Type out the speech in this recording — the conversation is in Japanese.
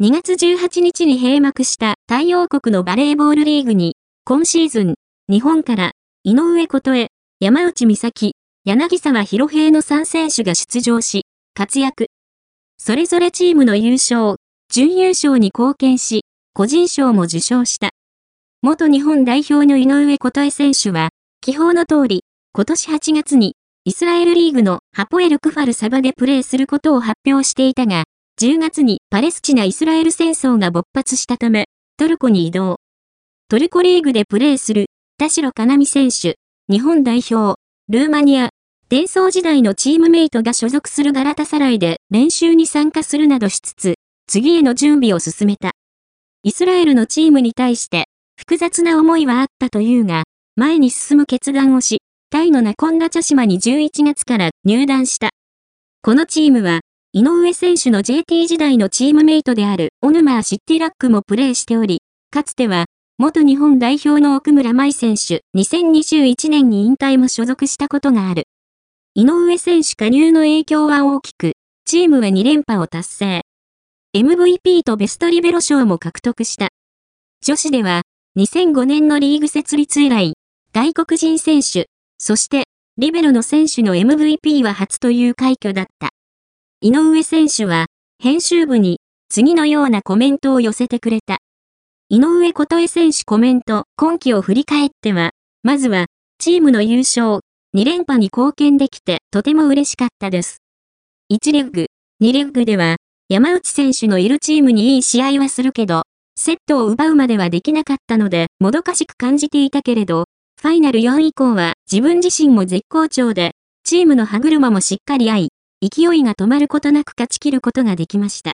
2月18日に閉幕した太陽国のバレーボールリーグに、今シーズン、日本から、井上琴恵、山内美咲、柳沢博平の3選手が出場し、活躍。それぞれチームの優勝、準優勝に貢献し、個人賞も受賞した。元日本代表の井上琴恵選手は、基本の通り、今年8月に、イスラエルリーグのハポエルクファルサバでプレーすることを発表していたが、10月にパレスチナ・イスラエル戦争が勃発したため、トルコに移動。トルコリーグでプレーする、田代かなみ選手、日本代表、ルーマニア、伝送時代のチームメイトが所属するガラタサライで練習に参加するなどしつつ、次への準備を進めた。イスラエルのチームに対して複雑な思いはあったというが、前に進む決断をし、タイのナコンラチャ島に11月から入団した。このチームは、井上選手の JT 時代のチームメイトであるオヌマー・シッティラックもプレーしており、かつては、元日本代表の奥村舞選手、2021年に引退も所属したことがある。井上選手加入の影響は大きく、チームは2連覇を達成。MVP とベストリベロ賞も獲得した。女子では、2005年のリーグ設立以来、外国人選手、そして、リベロの選手の MVP は初という快挙だった。井上選手は、編集部に、次のようなコメントを寄せてくれた。井上琴恵選手コメント、今季を振り返っては、まずは、チームの優勝、2連覇に貢献できてとても嬉しかったです。1レッグ、2レッグでは、山内選手のいるチームにいい試合はするけど、セットを奪うまではできなかったので、もどかしく感じていたけれど、ファイナル4以降は自分自身も絶好調で、チームの歯車もしっかり合い、勢いが止まることなく勝ち切ることができました。